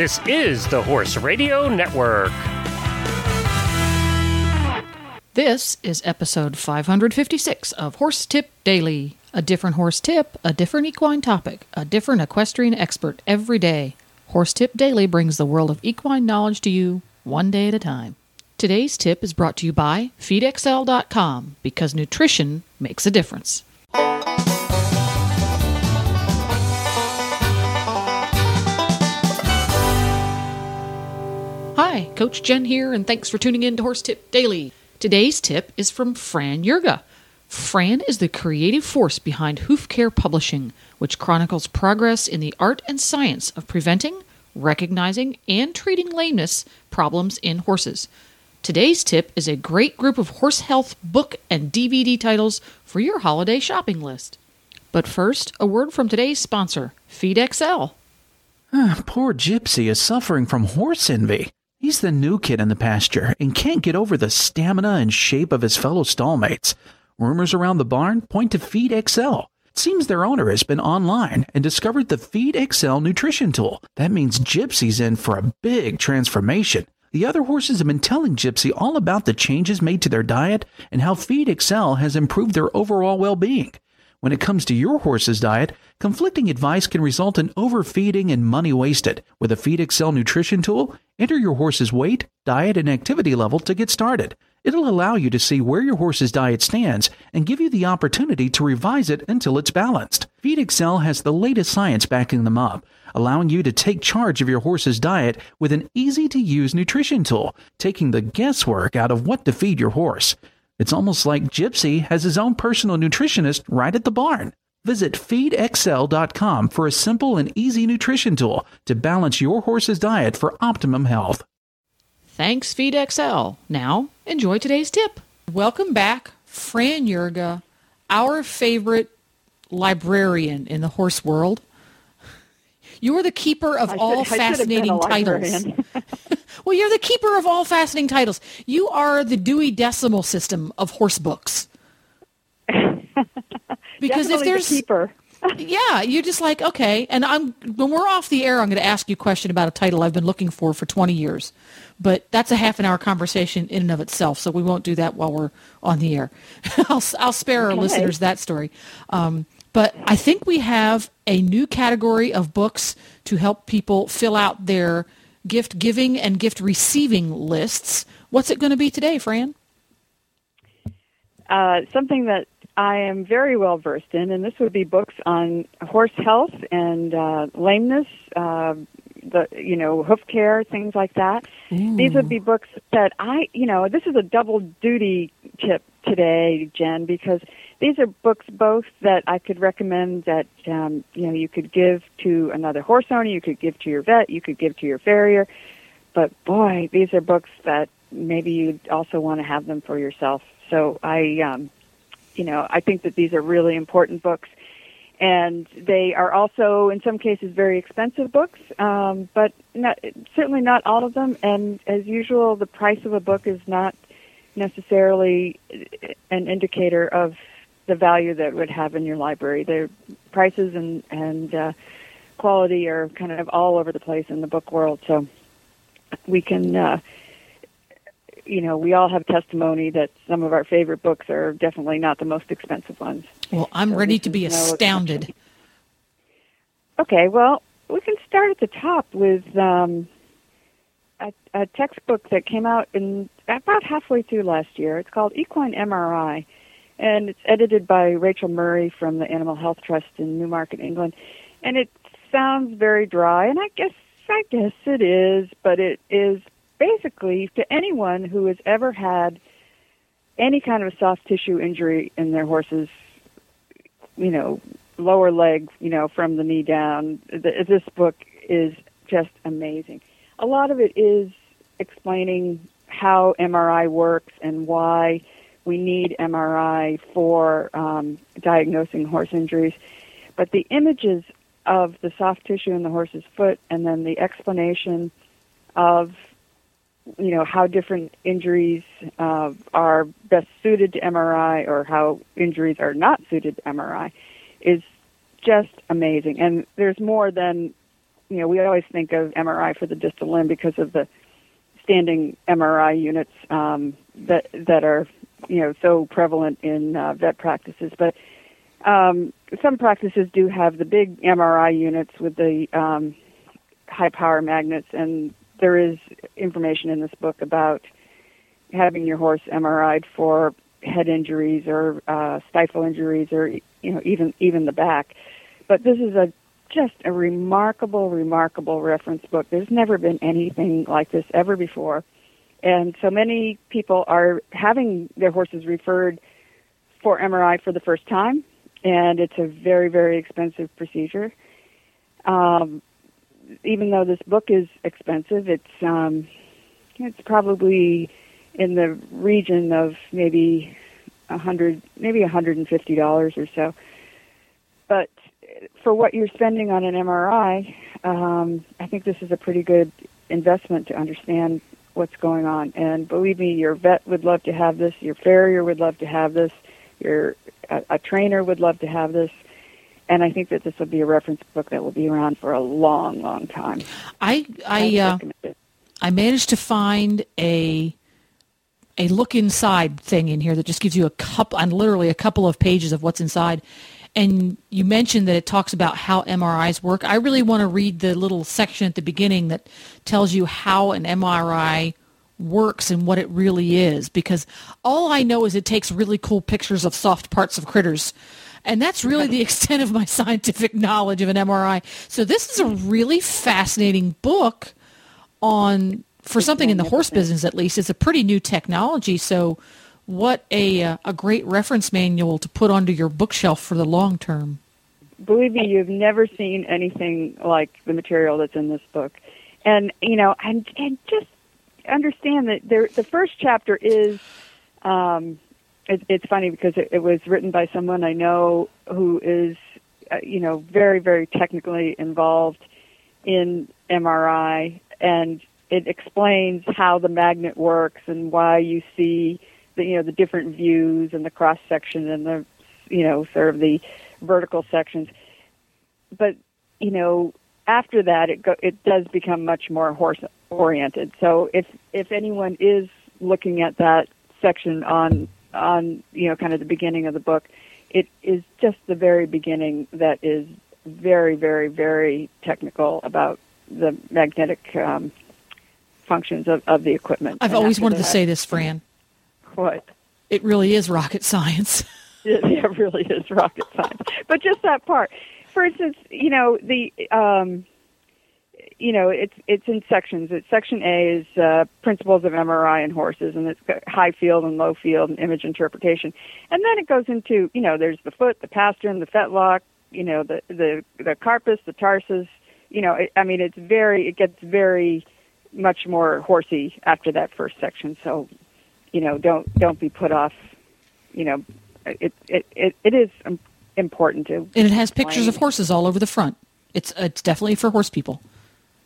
This is the Horse Radio Network. This is episode 556 of Horse Tip Daily. A different horse tip, a different equine topic, a different equestrian expert every day. Horse Tip Daily brings the world of equine knowledge to you one day at a time. Today's tip is brought to you by FeedXL.com because nutrition makes a difference. Hi, Coach Jen here, and thanks for tuning in to Horse Tip Daily. Today's tip is from Fran Jurga. Fran is the creative force behind Hoof Care Publishing, which chronicles progress in the art and science of preventing, recognizing, and treating lameness problems in horses. Today's tip is a great group of horse health book and DVD titles for your holiday shopping list. But first, a word from today's sponsor, FeedXL. Ah, poor Gypsy is suffering from horse envy. He's the new kid in the pasture and can't get over the stamina and shape of his fellow stallmates. Rumors around the barn point to Feed XL. It seems their owner has been online and discovered the Feed XL nutrition tool. That means Gypsy's in for a big transformation. The other horses have been telling Gypsy all about the changes made to their diet and how Feed XL has improved their overall well being. When it comes to your horse's diet, conflicting advice can result in overfeeding and money wasted. With a FeedXL nutrition tool, enter your horse's weight, diet, and activity level to get started. It'll allow you to see where your horse's diet stands and give you the opportunity to revise it until it's balanced. FeedXL has the latest science backing them up, allowing you to take charge of your horse's diet with an easy to use nutrition tool, taking the guesswork out of what to feed your horse. It's almost like Gypsy has his own personal nutritionist right at the barn. Visit feedxl.com for a simple and easy nutrition tool to balance your horse's diet for optimum health. Thanks, FeedXL. Now, enjoy today's tip. Welcome back, Fran Jurga, our favorite librarian in the horse world. You're the keeper of I all should have been a fascinating titles. well, you're the keeper of all fascinating titles. You are the Dewey Decimal System of horse books. because if there's the keeper. yeah, you're just like okay. And I'm when we're off the air, I'm going to ask you a question about a title I've been looking for for 20 years. But that's a half an hour conversation in and of itself, so we won't do that while we're on the air. I'll I'll spare our listeners that story. Um, but I think we have a new category of books to help people fill out their gift giving and gift receiving lists. What's it going to be today, Fran? Uh, something that I am very well versed in, and this would be books on horse health and uh, lameness, uh, the you know hoof care, things like that. These would be books that I, you know, this is a double duty tip today, Jen, because these are books both that I could recommend that um, you know you could give to another horse owner, you could give to your vet, you could give to your farrier. But boy, these are books that maybe you'd also want to have them for yourself. So I, um, you know, I think that these are really important books, and they are also in some cases very expensive books, um, but not, certainly not all of them. And as usual, the price of a book is not necessarily an indicator of the value that it would have in your library. The prices and and uh, quality are kind of all over the place in the book world. So we can, uh, you know, we all have testimony that some of our favorite books are definitely not the most expensive ones. Well, I'm So ready to be no astounded. exception. Okay, well, we can start at the top with um, a, a textbook that came out in about halfway through last year. It's called Equine MRI, and it's edited by Rachel Murray from the Animal Health Trust in Newmarket, England. And it sounds very dry, and I guess I guess it is, but it is basically to anyone who has ever had any kind of a soft tissue injury in their horse's, you know, lower leg, you know, from the knee down. Th- This book is just amazing. A lot of it is explaining how MRI works and why we need MRI for um, diagnosing horse injuries. But the images of the soft tissue in the horse's foot and then the explanation of you know how different injuries uh, are best suited to MRI or how injuries are not suited to MRI is just amazing. And there's more than you know, we always think of MRI for the distal limb because of the standing MRI units um, that that are you know so prevalent in uh, vet practices, but um, some practices do have the big MRI units with the um, high power magnets, and there is information in this book about having your horse MRI'd for head injuries or uh, stifle injuries, or you know even even the back. But this is a just a remarkable, remarkable reference book. There's never been anything like this ever before. And so many people are having their horses referred for MRI for the first time, and it's a very, very expensive procedure. Um, even though this book is expensive, it's um, it's probably in the region of maybe a hundred, maybe a hundred and fifty dollars or so. For what you're spending on an MRI, um, I think this is a pretty good investment to understand what's going on. And believe me, your vet would love to have this. Your farrier would love to have this. Your a, a trainer would love to have this. And I think that this will be a reference book that will be around for a long, long time. I I uh, I managed to find a a look inside thing in here that just gives you a couple and literally a couple of pages of what's inside and you mentioned that it talks about how MRIs work. I really want to read the little section at the beginning that tells you how an MRI works and what it really is because all I know is it takes really cool pictures of soft parts of critters. And that's really the extent of my scientific knowledge of an MRI. So this is a really fascinating book on for something in the horse business at least. It's a pretty new technology. So what a uh, a great reference manual to put onto your bookshelf for the long term. Believe me, you've never seen anything like the material that's in this book, and you know, and and just understand that there, the first chapter is. Um, it, it's funny because it, it was written by someone I know who is, uh, you know, very very technically involved in MRI, and it explains how the magnet works and why you see the you know the different views and the cross section and the you know sort of the vertical sections. But you know after that it go, it does become much more horse oriented. So if if anyone is looking at that section on on you know kind of the beginning of the book it is just the very beginning that is very very very technical about the magnetic um, functions of, of the equipment. I've and always wanted that, to say this fran what? It really is rocket science. it, it really is rocket science. But just that part. For instance, you know the um, you know it's it's in sections. It's section A is uh, principles of MRI in horses, and it's high field and low field and image interpretation. And then it goes into you know there's the foot, the pastern, the fetlock, you know the the the carpus, the tarsus. You know, it, I mean it's very it gets very much more horsey after that first section. So you know, don't don't be put off. You know, it it it, it is important to. And it has pictures of horses all over the front. It's it's definitely for horse people.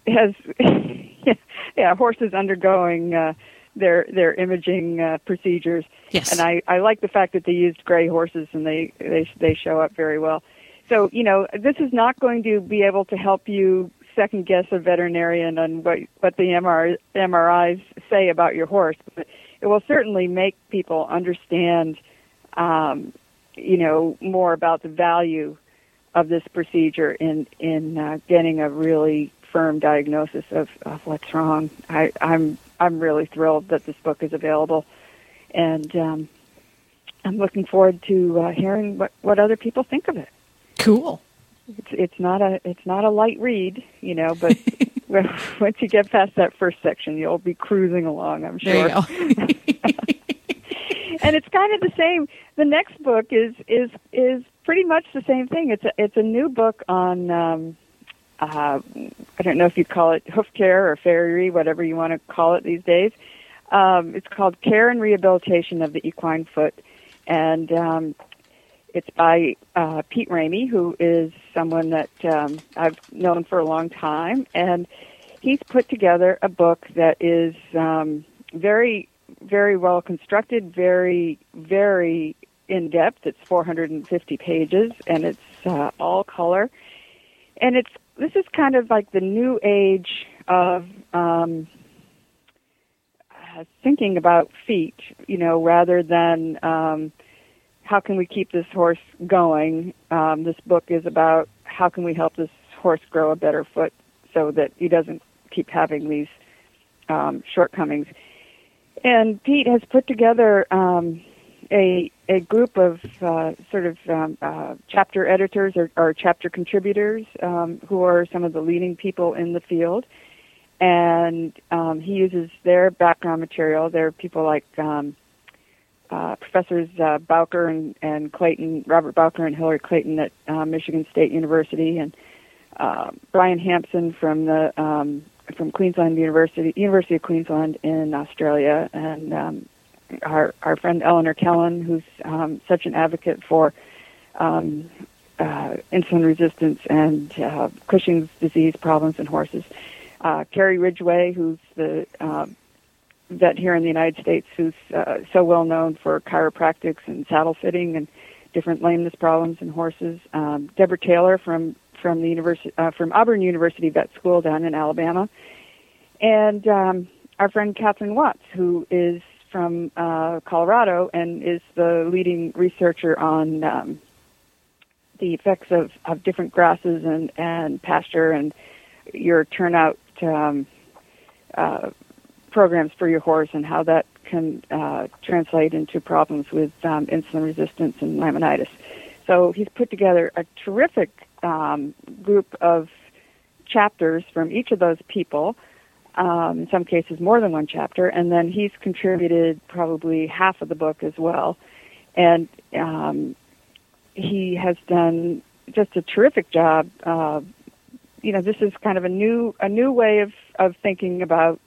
It has, yeah, horses undergoing uh, their their imaging uh, procedures. Yes, and I I like the fact that they used gray horses and they they they show up very well. So you know, this is not going to be able to help you second guess a veterinarian on what what the MR, MRIs say about your horse, but it will certainly make people understand, um, you know, more about the value of this procedure in in uh, getting a really firm diagnosis of, of what's wrong. I, I'm I'm really thrilled that this book is available, and um, I'm looking forward to uh, hearing what what other people think of it. Cool. It's it's not a it's not a light read, you know, but once you get past that first section, you'll be cruising along. I'm sure. and it's kind of the same. The next book is is is pretty much the same thing. It's a it's a new book on. Um, uh, I don't know if you call it hoof care or farriery, whatever you want to call it these days. Um, it's called Care and Rehabilitation of the Equine Foot, and um, it's by uh, Pete Ramey, who is someone that um, I've known for a long time, and he's put together a book that is um, very, very well constructed, very, very in depth. It's 450 pages, and it's uh, all color, and it's this is kind of like the new age of um, uh, thinking about feet, you know, rather than um, how can we keep this horse going. Um, this book is about how can we help this horse grow a better foot so that he doesn't keep having these um, shortcomings. And Pete has put together um, a a group of uh, sort of um, uh, chapter editors or, or chapter contributors um, who are some of the leading people in the field, and um, he uses their background material. There are people like um, uh, professors uh, Bowker and, and Clayton, Robert Bowker and Hilary Clayton at uh, Michigan State University, and uh, Brian Hampson from the um, from Queensland University, University of Queensland in Australia, and um, our our friend Eleanor Kellon, who's um, such an advocate for um, uh, insulin resistance and uh, Cushing's disease problems in horses. Uh, Kerry Ridgway, who's the uh, vet here in the United States, who's uh, so well known for chiropractics and saddle fitting and different lameness problems in horses. Um, Deborah Taylor from from the university uh, from Auburn University Vet School down in Alabama, and um, our friend Kathryn Watts, who is from uh, Colorado and is the leading researcher on um, the effects of, of different grasses and, and pasture and your turnout um, uh, programs for your horse and how that can uh, translate into problems with um, insulin resistance and laminitis. So he's put together a terrific um, group of chapters from each of those people um, in some cases more than one chapter, and then he's contributed probably half of the book as well. And um, he has done just a terrific job. Uh, you know, this is kind of a new a new way of of thinking about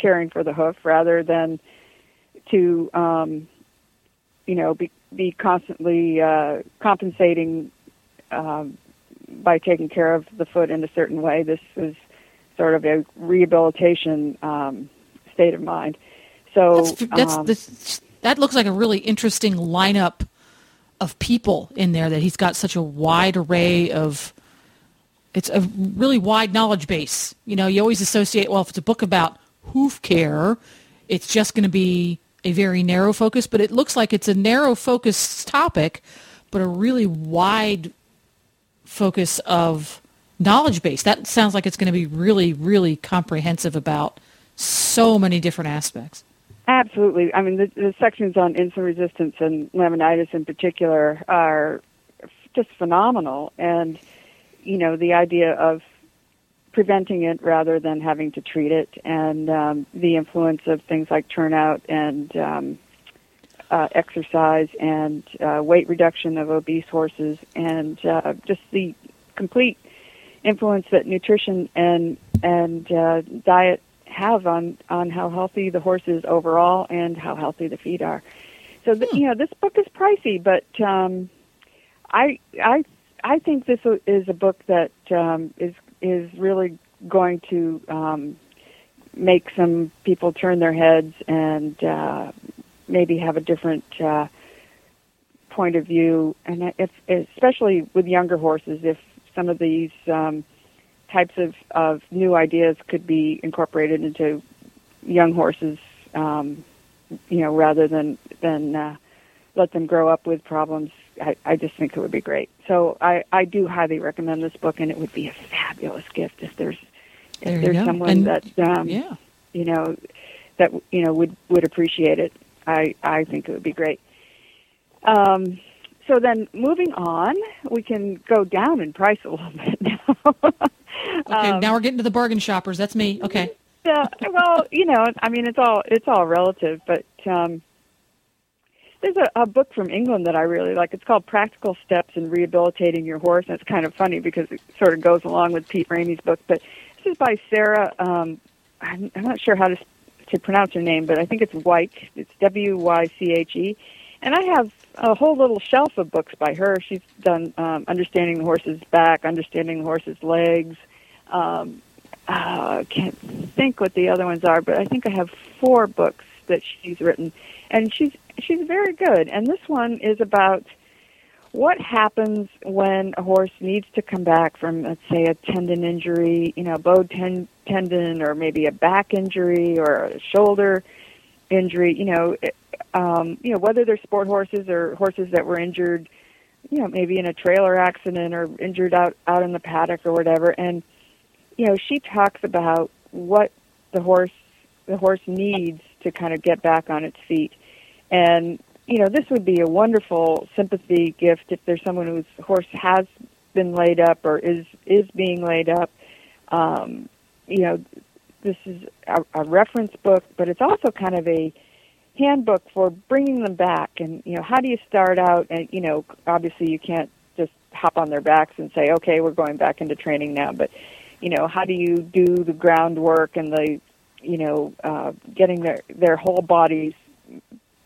caring for the hoof rather than to um, you know be be constantly uh, compensating um, by taking care of the foot in a certain way. This is sort of a rehabilitation um, state of mind. So that's, that's um, the, that looks like a really interesting lineup of people in there. That he's got such a wide array of. It's a really wide knowledge base. You know, you always associate well if it's a book about hoof care, it's just going to be a very narrow focus. But it looks like it's a narrow focus topic, but a really wide focus of knowledge base. That sounds like it's going to be really, really comprehensive about so many different aspects. Absolutely. I mean, the, the sections on insulin resistance and laminitis in particular are just phenomenal. And, you know, the idea of preventing it rather than having to treat it and um, the influence of things like turnout and um, uh, exercise and uh, weight reduction of obese horses and uh, just the complete influence that nutrition and and uh, diet have on on how healthy the horse is overall and how healthy the feet are. So the, hmm. you know this book is pricey, but um, I I I think this is a book that um, is is really going to um, make some people turn their heads and uh, maybe have a different uh, point of view, and if, especially with younger horses, if some of these um, types of, of new ideas could be incorporated into young horses, um, you know, rather than than uh, let them grow up with problems. I, I just think it would be great. So I, I do highly recommend this book, and it would be a fabulous gift if there's if there there's someone and, that um, yeah. you know that you know would would appreciate it. I I think it would be great. Um, so then moving on, we can go down in price a little bit now. okay, um, now we're getting to the bargain shoppers. That's me. Okay. Yeah. Well, you know, I mean, it's all it's all relative, but um, there's a, a book from England that I really like. It's called Practical Steps in Rehabilitating Your Horse, and it's kind of funny because it sort of goes along with Pete Ramey's book. But this is by Sarah. Um, I'm, I'm not sure how to to pronounce her name, but I think it's White. It's W Y C H E, and I have a whole little shelf of books by her. She's done um, Understanding the Horse's Back, Understanding the Horse's Legs. Um, uh, I can't think what the other ones are, but I think I have four books that she's written, and she's she's very good. And this one is about what happens when a horse needs to come back from, let's say, a tendon injury, you know, bowed ten- tendon, or maybe a back injury or a shoulder injury. You know, um, you know whether they're sport horses or horses that were injured, you know, maybe in a trailer accident or injured out out in the paddock or whatever. And you know, she talks about what the horse the horse needs to kind of get back on its feet. And you know, this would be a wonderful sympathy gift if there's someone whose horse has been laid up or is is being laid up. Um, you know, this is a, a reference book, but it's also kind of a handbook for bringing them back. And you know, how do you start out? And you know, obviously you can't just hop on their backs and say, okay, we're going back into training now. But you know, how do you do the groundwork and the you know, uh, getting their their whole bodies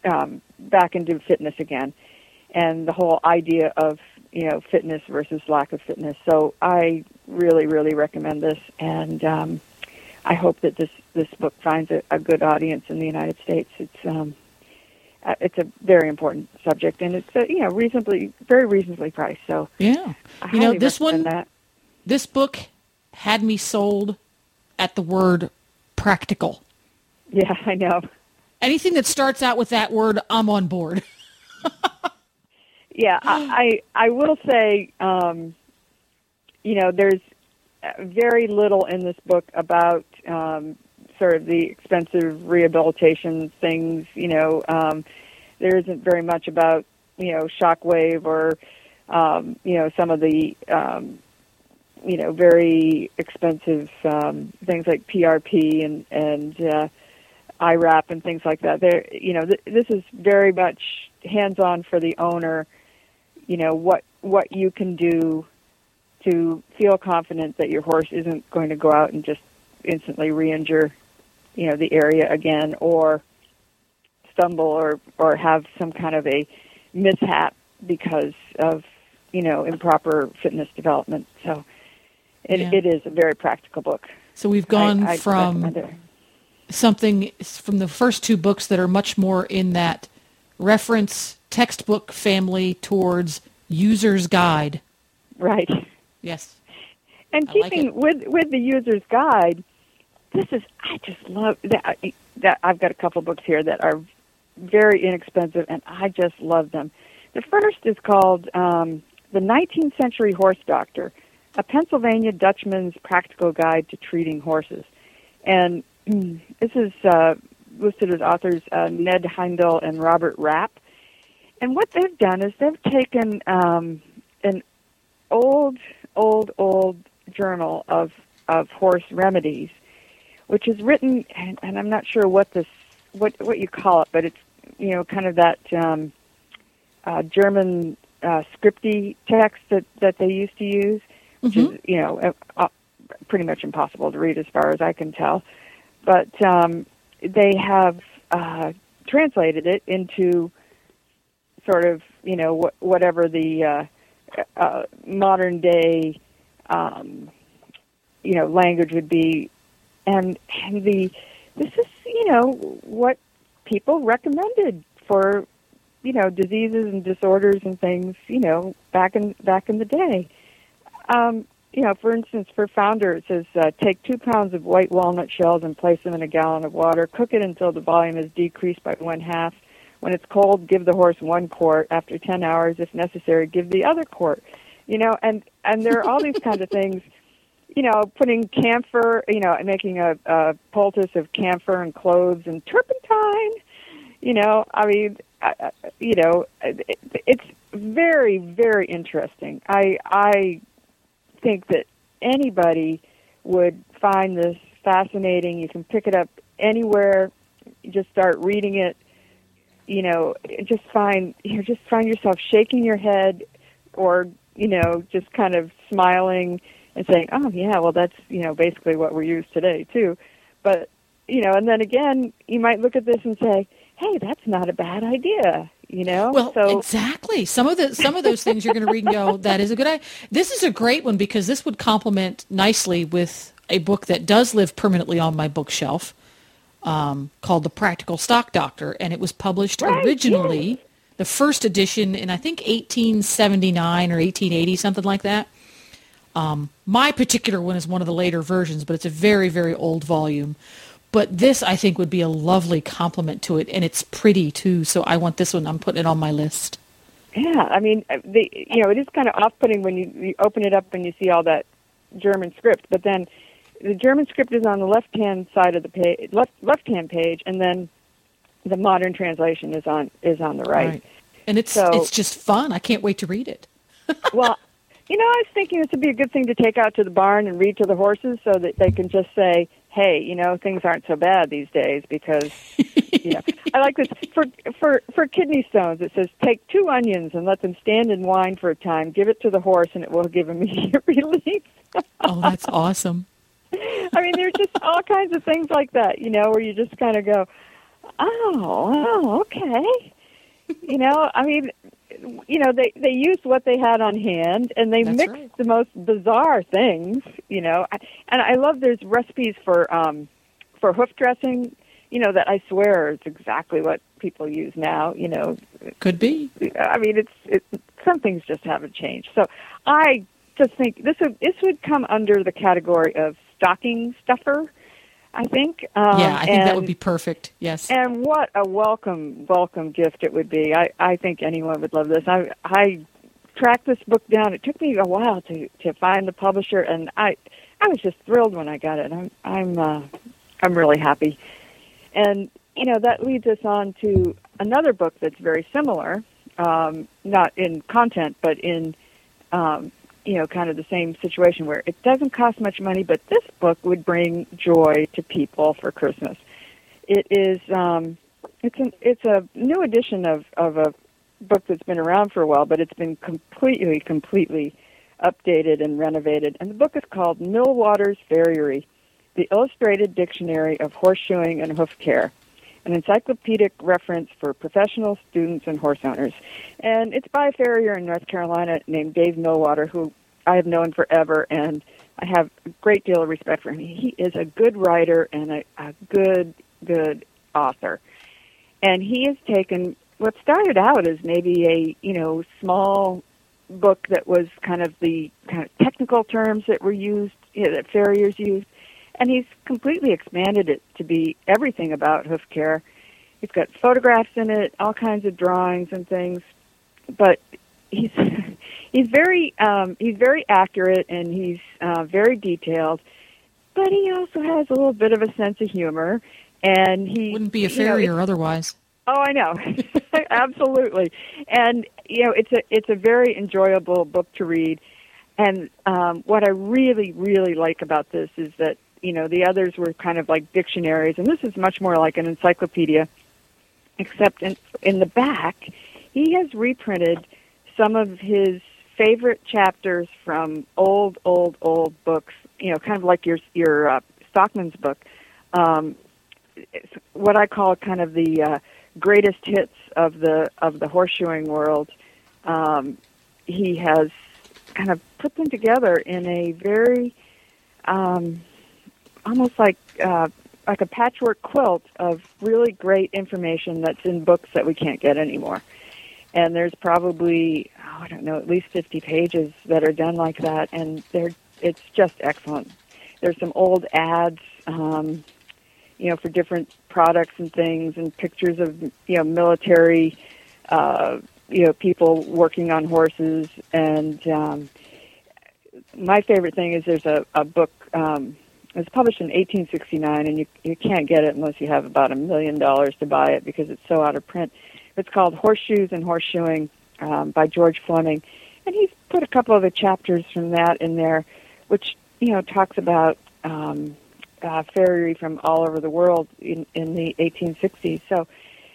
um, back into fitness again, and the whole idea of you know fitness versus lack of fitness. So I really, really recommend this, and um, I hope that this this book finds a, a good audience in the United States. It's um, uh, it's a very important subject, and it's uh, you know reasonably very reasonably priced. So yeah, I you know this one, that. this book had me sold at the word practical. Yeah, I know. Anything that starts out with that word, I'm on board. Yeah, I I, I will say, um, you know, there's very little in this book about um, sort of the expensive rehabilitation things. You know, um, there isn't very much about you know shockwave or um, you know some of the um, you know very expensive um, things like PRP and and uh, IRAP and things like that. There, you know, th- this is very much hands-on for the owner. You know what what you can do to feel confident that your horse isn't going to go out and just instantly re-injure, you know, the area again, or stumble or or have some kind of a mishap because of you know improper fitness development. So it, Yeah. it is a very practical book. So we've gone I, from. Something from the first two books that are much more in that reference textbook family towards user's guide. right. Yes. And I keeping it. with with the user's guide, this is I just love that. That I've got a couple books here that are very inexpensive, and I just love them. The first is called um, "The 19th Century Horse Doctor: A Pennsylvania Dutchman's Practical Guide to Treating Horses," and this is uh, listed as authors uh, Ned Heindel and Robert Rapp. And what they've done is they've taken um, an old, old, old journal of of horse remedies, which is written, and, and I'm not sure what this what what you call it, but it's you know kind of that um, uh, German uh, scripty text that that they used to use, which is you know uh, uh, pretty much impossible to read as far as I can tell, but um, they have uh, translated it into sort of you know wh- whatever the uh, uh, modern day um, you know language would be, and and the this is you know what people recommended for you know diseases and disorders and things you know back in back in the day. Um, you know, for instance, for founder, it says uh, take two pounds of white walnut shells and place them in a gallon of water. Cook it until the volume is decreased by one half. When it's cold, give the horse one quart. After ten hours, if necessary, give the other quart. You know, and and there are all these kinds of things. You know, putting camphor. You know, making a, a poultice of camphor and cloves and turpentine. You know, I mean, I, I- you know, it, it's very very interesting. I I think that anybody would find this fascinating. You can pick it up anywhere. You just start reading it. You know, just find you just find yourself shaking your head, or you know, just kind of smiling and saying, "Oh yeah, well that's you know basically what we use today too." But you know, and then again, you might look at this and say, "Hey, that's not a bad idea." You know, Well, so exactly. Some of the some of those things you're going to read and go, "That is a good idea." This is a great one because this would complement nicely with a book that does live permanently on my bookshelf, um, called "The Practical Stock Doctor," and it was published Right, originally yes. the first edition in I think 1879 or 1880, something like that. Um, my particular one is one of the later versions, but it's a very, very old volume. But this, I think, would be a lovely complement to it, and it's pretty too. So I want this one. I'm putting it on my list. Yeah, I mean, uh, the you know, it is kind of off-putting when you, you open it up and you see all that German script, but then the German script is on the left-hand side of the page, left left-hand page, and then the modern translation is on is on the right. right. And it's so, it's just fun. I can't wait to read it. well, you know, I was thinking this would be a good thing to take out to the barn and read to the horses so that they can just say, "Hey, you know, things aren't so bad these days." Because, you know, I like this for for for kidney stones. It says, "Take two onions and let them stand in wine for a time. Give it to the horse, and it will give immediate relief." oh, that's awesome. I mean, there's just all kinds of things like that, you know, where you just kind of go, "Oh, oh, okay." You know, I mean, you know they they used what they had on hand and they That's mixed right. the most bizarre things you know. And i love there's recipes for um for hoof dressing you know that i swear is exactly what people use now you know. Could be. I mean it's it some things just haven't changed. So i just think this would this would come under the category of stocking stuffer I think. Um, yeah, I think and, that would be perfect. Yes. And what a welcome, welcome gift it would be. I, I think anyone would love this. I, I tracked this book down. It took me a while to to find the publisher, and I, I was just thrilled when I got it. I'm, I'm, uh, I'm really happy. And you know that leads us on to another book that's very similar, um, not in content, but in um, you know, kind of the same situation where it doesn't cost much money, but this book would bring joy to people for Christmas. It is, um, it's an, it's a new edition of, of a book that's been around for a while, but it's been completely, completely updated and renovated. And the book is called Millwaters Farriery, the Illustrated Dictionary of Horseshoeing and Hoof Care an encyclopedic reference for professional students and horse owners. And it's by a farrier in North Carolina named Dave Millwater, who I have known forever, and I have a great deal of respect for him. He is a good writer and a, a good, good author. And he has taken what started out as maybe a, you know, small book that was kind of the kind of technical terms that were used, you know, that farriers used, and he's completely expanded it to be everything about hoof care. He's got photographs in it, all kinds of drawings and things, but he's he's very um, he's very accurate and he's uh, very detailed. But he also has a little bit of a sense of humor, and he wouldn't be a farrier know, otherwise. Oh, I know, absolutely. And you know, it's a it's a very enjoyable book to read. And um, what I really, really like about this is that you know, the others were kind of like dictionaries, and this is much more like an encyclopedia, except in, in the back, he has reprinted some of his favorite chapters from old, old, old books, you know, kind of like your, your uh, Stockman's book. Um, what I call kind of the uh, greatest hits of the of the horseshoeing world. Um, he has kind of put them together in a very um, almost like uh, like a patchwork quilt of really great information that's in books that we can't get anymore. And there's probably oh, I don't know at least 50 pages that are done like that, and they're it's just excellent. There's some old ads, um, you know, for different products and things, and pictures of you know military, uh, you know, people working on horses. And um, my favorite thing is there's a, a book. Um, it was published in 1869, and you you can't get it unless you have about a million dollars to buy it because it's so out of print. It's called Horseshoes and Horseshoeing um, by George Fleming, and he's put a couple of the chapters from that in there, which you know talks about um, uh, farriery from all over the world in in the 1860s. So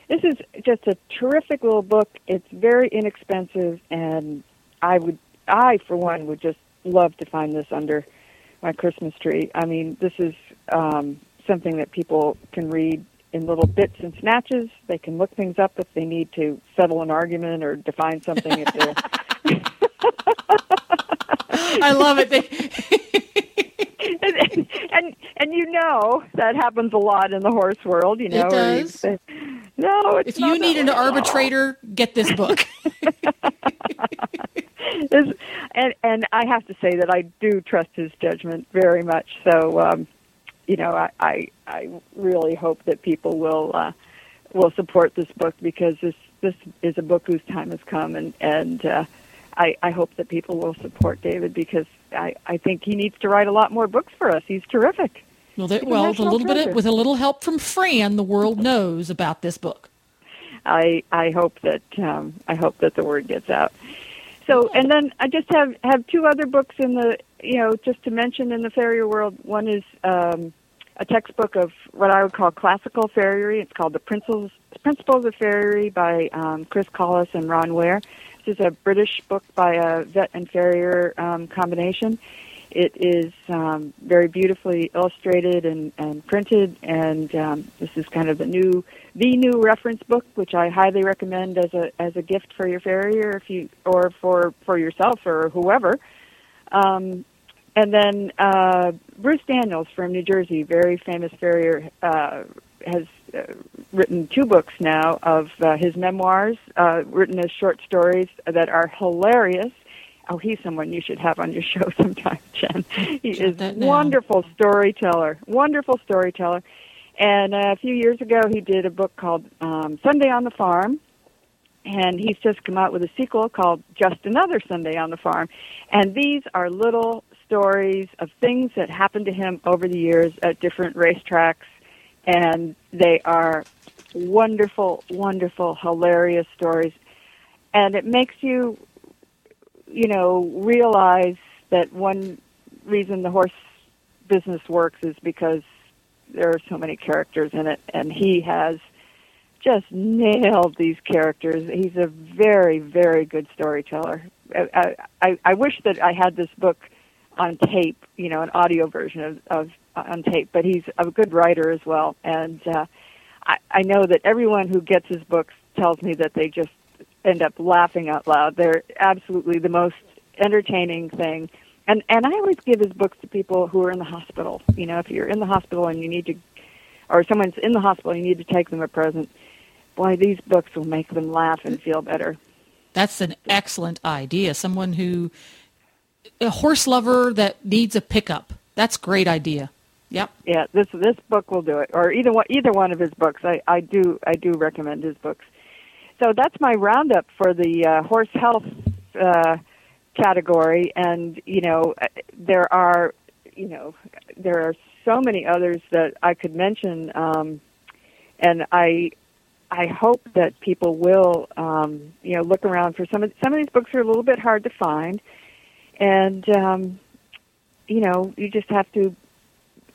this is just a terrific little book. It's very inexpensive, and I would I for one would just love to find this under my Christmas tree. I mean, this is um, something that people can read in little bits and snatches. They can look things up if they need to settle an argument or define something. if they're... I love it. and, and and you know that happens a lot in the horse world. You know, it does. You, No, it's If you need an way at all. arbitrator, get this book. And and I have to say that I do trust his judgment very much. So, um, you know, I, I I really hope that people will uh, will support this book because this this is a book whose time has come, and and uh, I I hope that people will support David because I I think he needs to write a lot more books for us. He's terrific. well, there, well, with a little bit of, with a little help from Fran, the world knows about this book. I I hope that um, I hope that the word gets out. So, and then I just have have two other books in the you know just to mention in the farrier world. One is um, a textbook of what I would call classical farriery. It's called the Principles Principles of Farriery by um, Chris Colles and Ron Ware. This is a British book by a vet and farrier um, combination. It is um, very beautifully illustrated and, and printed, and um, this is kind of the new the new reference book, which I highly recommend as a as a gift for your farrier, if you or for for yourself or whoever. Um, and then uh, Bruce Daniels from New Jersey, very famous farrier, uh, has uh, written two books now of uh, his memoirs, uh, written as short stories that are hilarious. Oh, he's someone you should have on your show sometime, Jen. He is down. wonderful storyteller, wonderful storyteller. And uh, a few years ago, he did a book called um, Sunday on the Farm, and he's just come out with a sequel called Just Another Sunday on the Farm. And these are little stories of things that happened to him over the years at different racetracks, and they are wonderful, wonderful, hilarious stories. And it makes you, you know, realize that one reason the horse business works is because there are so many characters in it, and he has just nailed these characters. He's a very, very good storyteller. I, I, I wish that I had this book on tape, you know, an audio version of, of on tape. But he's a good writer as well, and uh, I, I know that everyone who gets his books tells me that they just end up laughing out loud. They're absolutely the most entertaining thing. And and I always give his books to people who are in the hospital. You know, if you're in the hospital and you need to, or someone's in the hospital, you need to take them a present. Boy, these books will make them laugh and feel better. That's an excellent idea. Someone who, a horse lover that needs a pickup. That's a great idea. Yep. Yeah, this this book will do it, or either one either one of his books. I I do I do recommend his books. So that's my roundup for the uh, horse health uh, category, and you know uh, there are you know there are so many others that I could mention, um, and I I hope that people will um, you know look around for some of some of these books are a little bit hard to find, and um, you know you just have to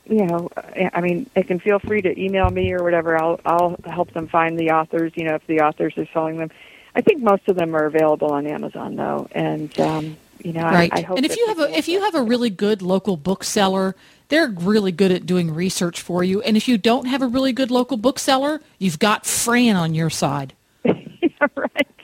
you know, I mean, they can feel free to email me or whatever. I'll I'll help them find the authors. You know, if the authors are selling them, I think most of them are available on Amazon though, and um, you know, Right. I, I hope. and if you have a if you have a really good local bookseller, they're really good at doing research for you. And if you don't have a really good local bookseller, you've got Fran on your side.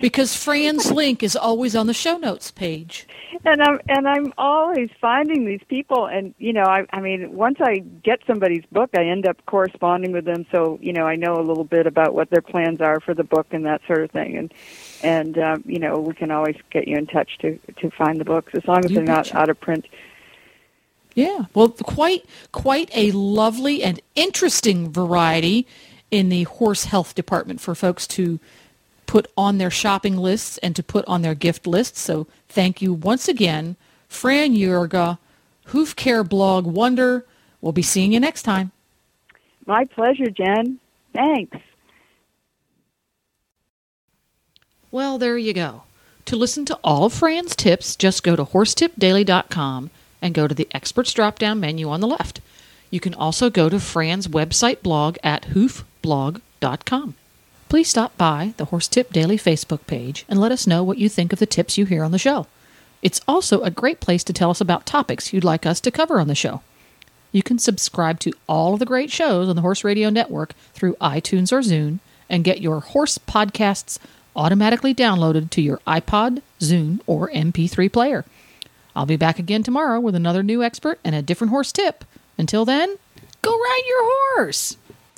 Because Fran's link is always on the show notes page. and I'm and I'm always finding these people, and you know, I I mean, once I get somebody's book, I end up corresponding with them, so you know, I know a little bit about what their plans are for the book and that sort of thing, and and um, you know, we can always get you in touch to to find the books as long as You they're not out of print. Yeah. Well, quite quite a lovely and interesting variety in the horse health department for folks to put on their shopping lists and to put on their gift lists. So thank you once again, Fran Jurga, Hoof Care Blog Wonder. We'll be seeing you next time. My pleasure, Jen. Thanks. Well, there you go. To listen to all of Fran's tips, just go to horsetipdaily.com and go to the experts drop down menu on the left. You can also go to Fran's website blog at hoofblog.com. Please stop by the Horse Tip Daily Facebook page and let us know what you think of the tips you hear on the show. It's also a great place to tell us about topics you'd like us to cover on the show. You can subscribe to all of the great shows on the Horse Radio Network through iTunes or Zune and get your horse podcasts automatically downloaded to your iPod, Zune, or MP3 player. I'll be back again tomorrow with another new expert and a different horse tip. Until then, go ride your horse!